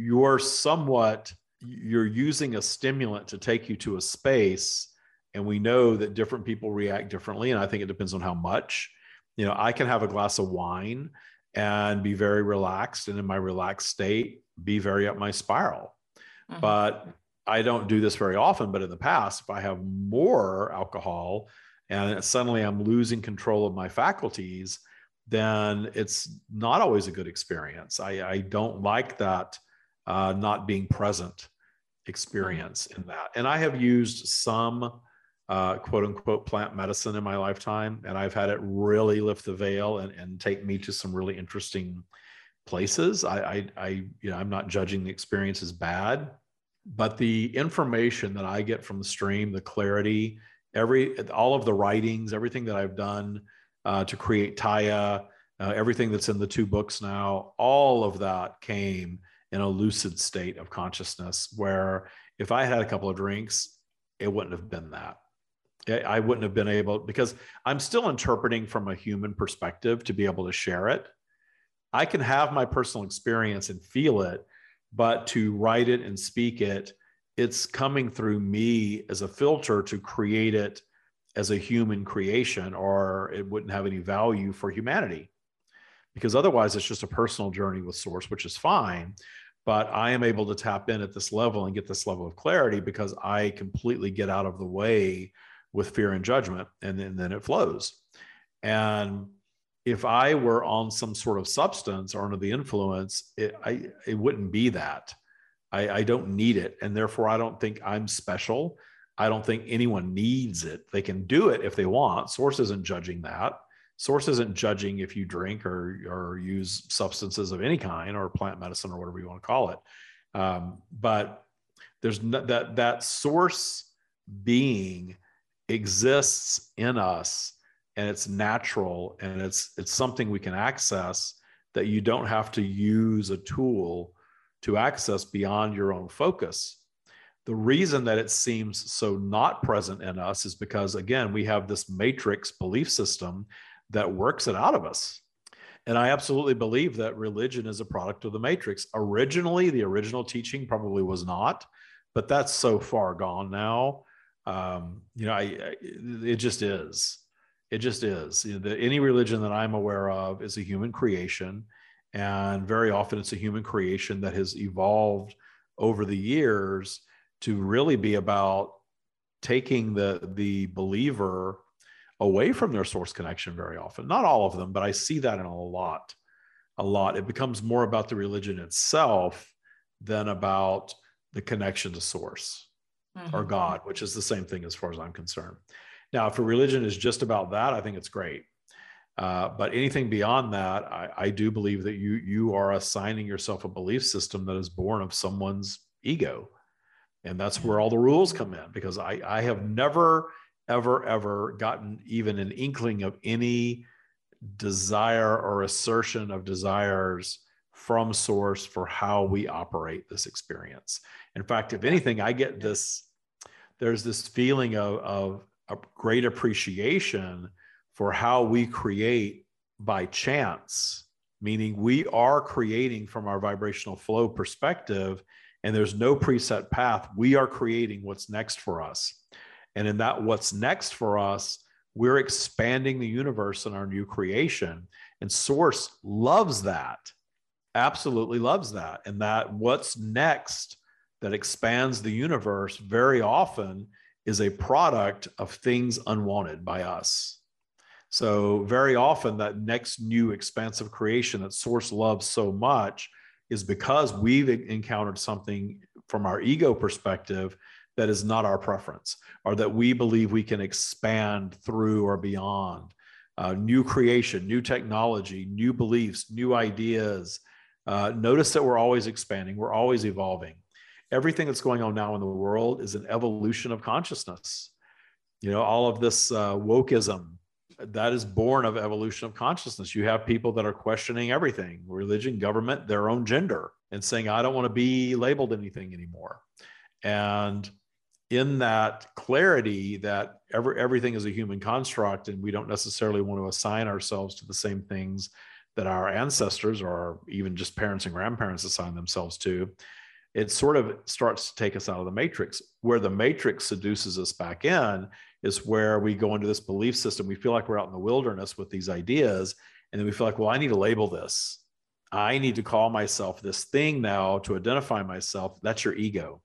S1: you're somewhat you're using a stimulant to take you to a space and we know that different people react differently and i think it depends on how much. You know i can have a glass of wine and be very relaxed and in my relaxed state be very up my spiral. Mm-hmm. But I don't do this very often. But in the past, if I have more alcohol and suddenly I'm losing control of my faculties, then it's not always a good experience. I, I don't like that uh, not being present experience in that. And I have used some uh, quote unquote plant medicine in my lifetime, and I've had it really lift the veil and, and take me to some really interesting places. I, I, I, you know, I'm not judging the experience as bad, but the information that I get from the stream, the clarity, every, all of the writings, everything that I've done uh, to create Tya, uh, everything that's in the two books now, all of that came in a lucid state of consciousness where if I had a couple of drinks, it wouldn't have been that. I wouldn't have been able because I'm still interpreting from a human perspective to be able to share it. I can have my personal experience and feel it, but to write it and speak it, it's coming through me as a filter to create it as a human creation, or it wouldn't have any value for humanity. Because otherwise, it's just a personal journey with Source, which is fine. But I am able to tap in at this level and get this level of clarity because I completely get out of the way with fear and judgment, and then, and then it flows. And if I were on some sort of substance or under the influence, it, I, it wouldn't be that. I, I don't need it. And therefore, I don't think I'm special. I don't think anyone needs it. They can do it if they want. Source isn't judging that. Source isn't judging if you drink or, or use substances of any kind or plant medicine or whatever you want to call it. Um, but there's no, that that source being exists in us and it's natural and it's it's something we can access that you don't have to use a tool to access beyond your own focus. The reason that it seems so not present in us is because again we have this matrix belief system that works it out of us. And i absolutely believe that religion is a product of the matrix. Originally the original teaching probably was not but that's so far gone now. Um, you know I, I, it just is it just is. You know, the, any religion that I'm aware of is a human creation. And very often it's a human creation that has evolved over the years to really be about taking the, the believer away from their source connection very often. Not all of them, but I see that in a lot. a lot. It becomes more about the religion itself than about the connection to source mm-hmm. or God, which is the same thing as far as I'm concerned. Now, if a religion is just about that, I think it's great. Uh, but anything beyond that, I, I, do believe that you you are assigning yourself a belief system that is born of someone's ego, and that's where all the rules come in. Because I I have never ever ever gotten even an inkling of any desire or assertion of desires from source for how we operate this experience. In fact, if anything, I get this, there's this feeling of, of a great appreciation for how we create by chance, meaning we are creating from our vibrational flow perspective, and there's no preset path. We are creating what's next for us. And in that, what's next for us, we're expanding the universe in our new creation. And Source loves that, absolutely loves that. And that what's next that expands the universe very often is a product of things unwanted by us. So, very often, that next new expansive creation that Source loves so much is because we've encountered something from our ego perspective that is not our preference or that we believe we can expand through or beyond. Uh, new creation, new technology, new beliefs, new ideas. Uh, notice that we're always expanding, we're always evolving. Everything that's going on now in the world is an evolution of consciousness. You know, all of this uh, wokeism that is born of evolution of consciousness. You have people that are questioning everything religion, government, their own gender, and saying, I don't want to be labeled anything anymore. And in that clarity that every, everything is a human construct and we don't necessarily want to assign ourselves to the same things that our ancestors or even just parents and grandparents assign themselves to it sort of starts to take us out of the matrix. Where the matrix seduces us back in is where we go into this belief system. We feel like we're out in the wilderness with these ideas and then we feel like well i need to label this. I need to call myself this thing now to identify myself. That's your ego.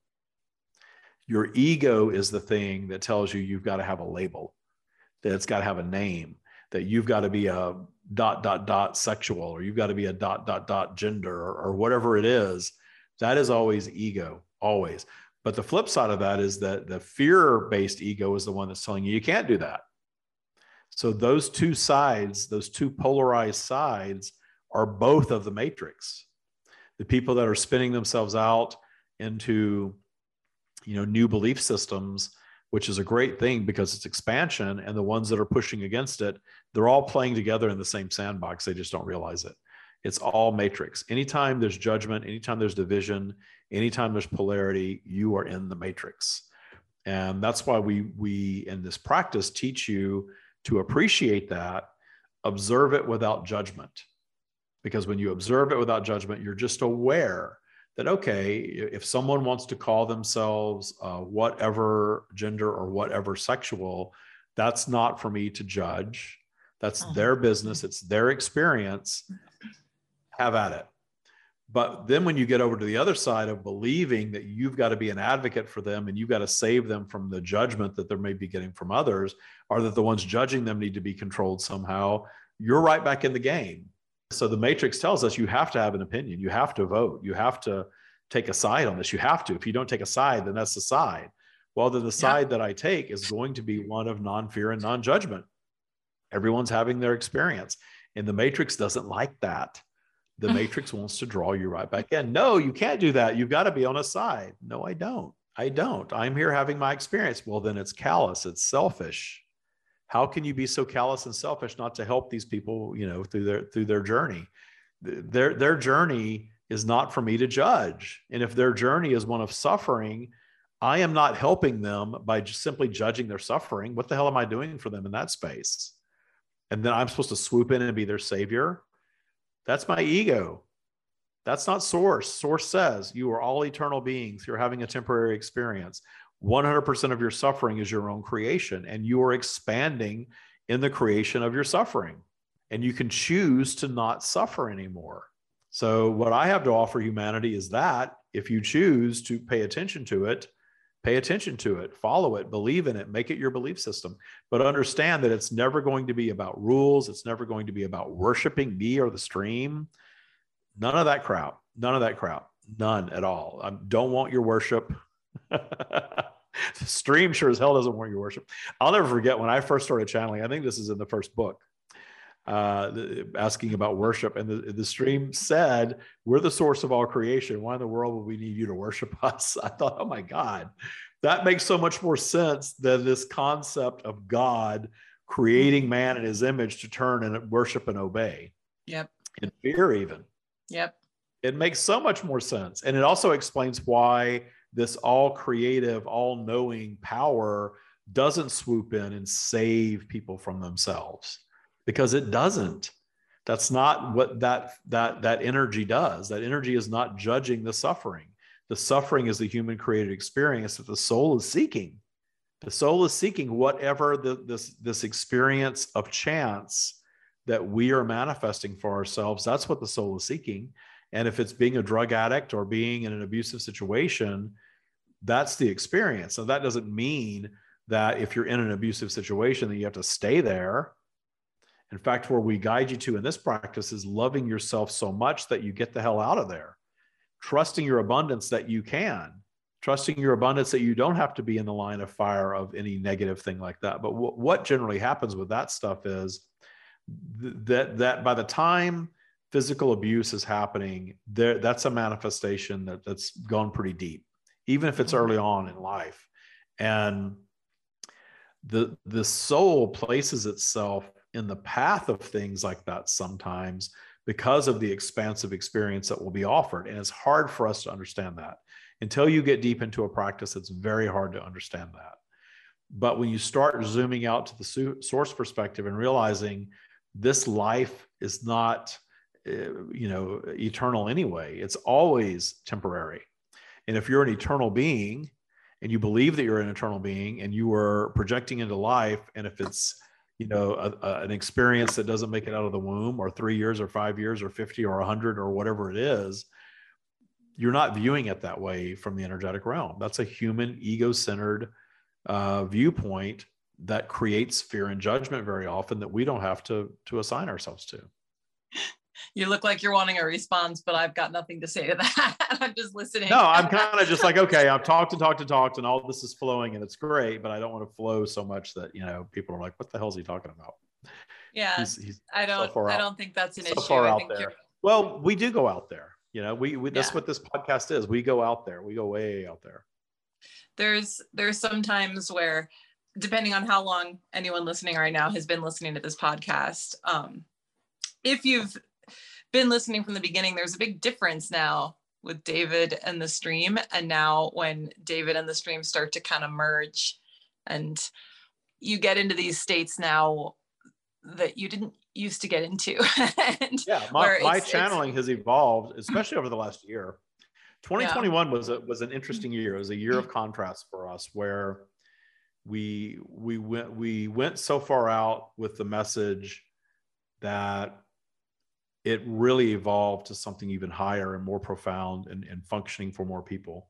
S1: Your ego is the thing that tells you you've got to have a label, that it's got to have a name, that you've got to be a dot, dot, dot sexual, or you've got to be a dot, dot, dot gender, or, or whatever it is. That is always ego, always. But the flip side of that is that the fear based ego is the one that's telling you you can't do that. So those two sides, those two polarized sides, are both of the matrix. The people that are spinning themselves out into you know new belief systems which is a great thing because it's expansion and the ones that are pushing against it they're all playing together in the same sandbox they just don't realize it it's all matrix. Anytime there's judgment anytime there's division anytime there's polarity you are in the matrix. And that's why we we in this practice teach you to appreciate that observe it without judgment. Because when you observe it without judgment you're just aware that okay if someone wants to call themselves uh, whatever gender or whatever sexual that's not for me to judge. That's uh-huh. their business. It's their experience have at it but then when you get over to the other side of believing that you've got to be an advocate for them and you've got to save them from the judgment that they may be getting from others or that the ones judging them need to be controlled somehow you're right back in the game so the matrix tells us you have to have an opinion, you have to vote, you have to take a side on this. You have to. If you don't take a side, then that's the side. Well, then the side that I take is going to be one of non fear and non judgment. Everyone's having their experience. And the matrix doesn't like that. The matrix wants to draw you right back in. No, you can't do that. You've got to be on a side. No, I don't. I don't. I'm here having my experience. Well, then it's callous, it's selfish how can you be so callous and selfish not to help these people you know through their through their journey their their journey is not for me to judge and if their journey is one of suffering i am not helping them by just simply judging their suffering what the hell am i doing for them in that space and then i'm supposed to swoop in and be their savior that's my ego that's not source source says you are all eternal beings you're having a temporary experience 100% of your suffering is your own creation, and you are expanding in the creation of your suffering. And you can choose to not suffer anymore. So, what I have to offer humanity is that if you choose to pay attention to it, pay attention to it, follow it, believe in it, make it your belief system. But understand that it's never going to be about rules, it's never going to be about worshiping me or the stream. None of that crap. None of that crap. None at all. I don't want your worship. the stream sure as hell doesn't want your worship. I'll never forget when I first started channeling. I think this is in the first book, uh, asking about worship, and the, the stream said, "We're the source of all creation. Why in the world would we need you to worship us?" I thought, "Oh my God, that makes so much more sense than this concept of God creating man in His image to turn and worship and obey."
S2: Yep.
S1: In fear, even.
S2: Yep.
S1: It makes so much more sense, and it also explains why this all creative, all knowing power doesn't swoop in and save people from themselves because it doesn't. That's not what that that that energy does. That energy is not judging the suffering. The suffering is the human created experience that the soul is seeking. The soul is seeking whatever the, this this experience of chance that we are manifesting for ourselves. That's what the soul is seeking. And if it's being a drug addict or being in an abusive situation, that's the experience. So that doesn't mean that if you're in an abusive situation that you have to stay there. In fact, where we guide you to in this practice is loving yourself so much that you get the hell out of there, trusting your abundance that you can, trusting your abundance that you don't have to be in the line of fire of any negative thing like that. But w- what generally happens with that stuff is th- that that by the time physical abuse is happening, there that's a manifestation that, that's gone pretty deep even if it's mm-hmm. early on in life. And the the soul places itself in the path of things like that sometimes because of the expansive experience that will be offered. And it's hard for us to understand that. Until you get deep into a practice, it's very hard to understand that. But when you start zooming out to the source perspective and realizing this life is not, eh, you know, eternal anyway, it's always temporary. And if you're an eternal being and you believe that you're an eternal being and you are projecting into life, and if it's you know a, a, an experience that doesn't make it out of the womb or three years or five years or 50 or 100 or whatever it is you're not viewing it that way from the energetic realm. That's a human ego-centered uh, viewpoint that creates fear and judgment very often that we don't have to to assign ourselves to
S2: you look like you're wanting a response, but I've got nothing to say to that. I'm just listening.
S1: No, I'm kind of just like, okay, I've talked and talked and talked, and all this is flowing and it's great, but I don't want to flow so much that you know people are like, what the hell is he talking about?
S2: Yeah, he's, he's I don't. So I don't think that's an so issue. Far
S1: out there. Well, we do go out there. You know, we, we that's yeah. what this podcast is. We go out there. We go way out there.
S2: There's there's some times where, depending on how long anyone listening right now has been listening to this podcast, um, if you've been listening from the beginning, there's a big difference now with David and the stream. And now when David and the stream start to kind of merge and you get into these states now that you didn't used to get into.
S1: yeah, my, my channeling has evolved, especially over the last year. 2021 yeah. was a, was an interesting mm-hmm. year. It was a year of contrast for us where we we went we went so far out with the message that it really evolved to something even higher and more profound and, and functioning for more people.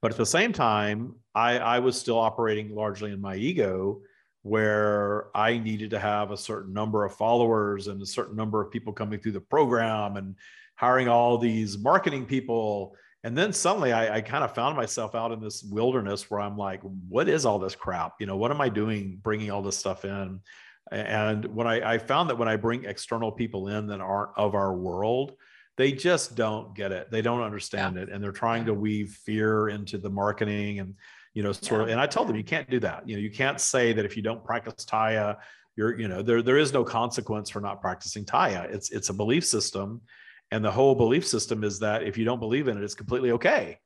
S1: But at the same time, I, I was still operating largely in my ego, where I needed to have a certain number of followers and a certain number of people coming through the program and hiring all these marketing people. And then suddenly I, I kind of found myself out in this wilderness where I'm like, what is all this crap? You know, what am I doing bringing all this stuff in? And when I, I found that when I bring external people in that aren't of our world, they just don't get it. They don't understand yeah. it. And they're trying to weave fear into the marketing and, you know, sort yeah. of, and I told them, you can't do that. You know, you can't say that if you don't practice Tya, you're, you know, there, there is no consequence for not practicing Tya. It's, it's a belief system. And the whole belief system is that if you don't believe in it, it's completely okay.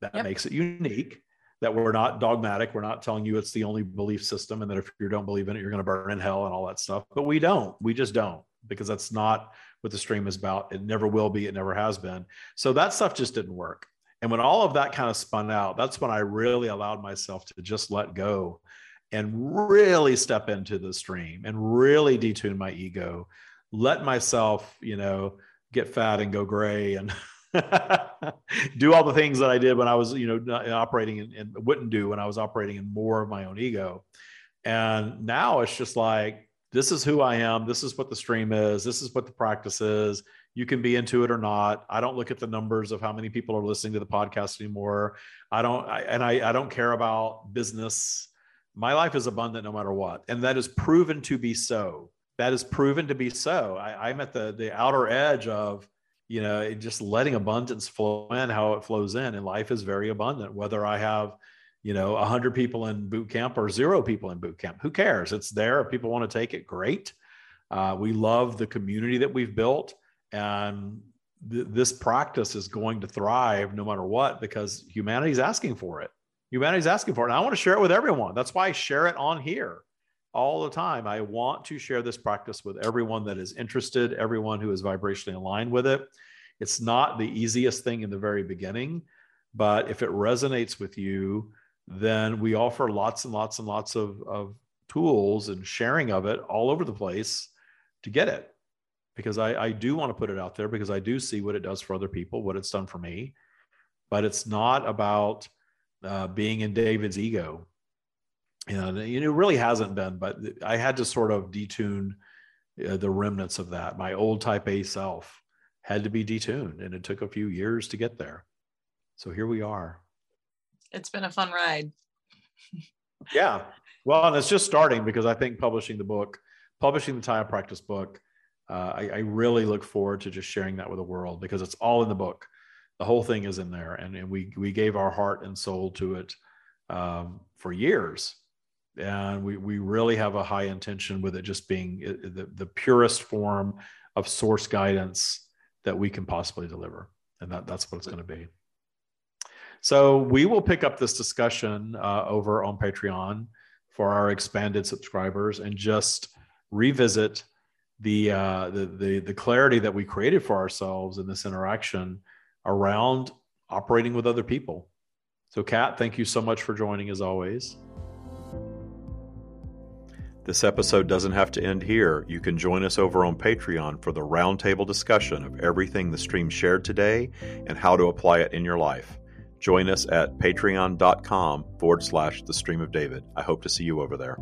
S1: That yep. makes it unique that we're not dogmatic. We're not telling you it's the only belief system and that if you don't believe in it, you're going to burn in hell and all that stuff. But we don't. We just don't because that's not what the stream is about. It never will be. It never has been. So that stuff just didn't work. And when all of that kind of spun out, that's when I really allowed myself to just let go and really step into the stream and really detune my ego, let myself, you know, get fat and go gray and do all the things that I did when I was, you know, uh, operating and wouldn't do when I was operating in more of my own ego. And now it's just like this is who I am. This is what the stream is. This is what the practice is. You can be into it or not. I don't look at the numbers of how many people are listening to the podcast anymore. I don't, I, and I, I don't care about business. My life is abundant no matter what. And that is proven to be so. That is proven to be so. I, I'm at the, the outer edge of, you know, just letting abundance flow in how it flows in. And life is very abundant, whether I have, you know 100 people in boot camp or zero people in boot camp who cares? It's there. If people want to take it great. Uh, we love the community that we've built and th- this practice is going to thrive no matter what because humanity's asking for it. Humanity's asking for it and i want to share it with everyone. That's why i share it on here all the time i want to share this practice with everyone that is interested everyone who is vibrationally aligned with it it's not the easiest thing in the very beginning but if it resonates with you then we offer lots and lots and lots of, of tools and sharing of it all over the place to get it because I, I do want to put it out there because I do see what it does for other people, what it's done for me. But it's not about uh, being in David's ego. You know, it really hasn't been, but I had to sort of detune uh, the remnants of that. My old type A self had to be detuned, and it took a few years to get there. So here we are
S2: it's been a fun ride.
S1: yeah. Well, and it's just starting because I think publishing the book, publishing the Tya Practice book, uh, I, I, really look forward to just sharing that with the world because it's all in the book. The whole thing is in there, and, and we we gave our heart and soul to it um, for years, and we we really have a high intention with it just being the, the purest form of source guidance that we can possibly deliver, and that that's what it's going to be. So we will pick up this discussion uh, over on Patreon for our expanded subscribers and just revisit the, uh, the, the the clarity that we created for ourselves in this interaction around operating with other people. So, Kat, thank you so much for joining as always.
S4: This episode doesn't have to end here. You can join us over on Patreon for the roundtable discussion of everything the stream shared today and how to apply it in your life. Join us at patreon.com forward slash the stream of David. I hope to see you over there.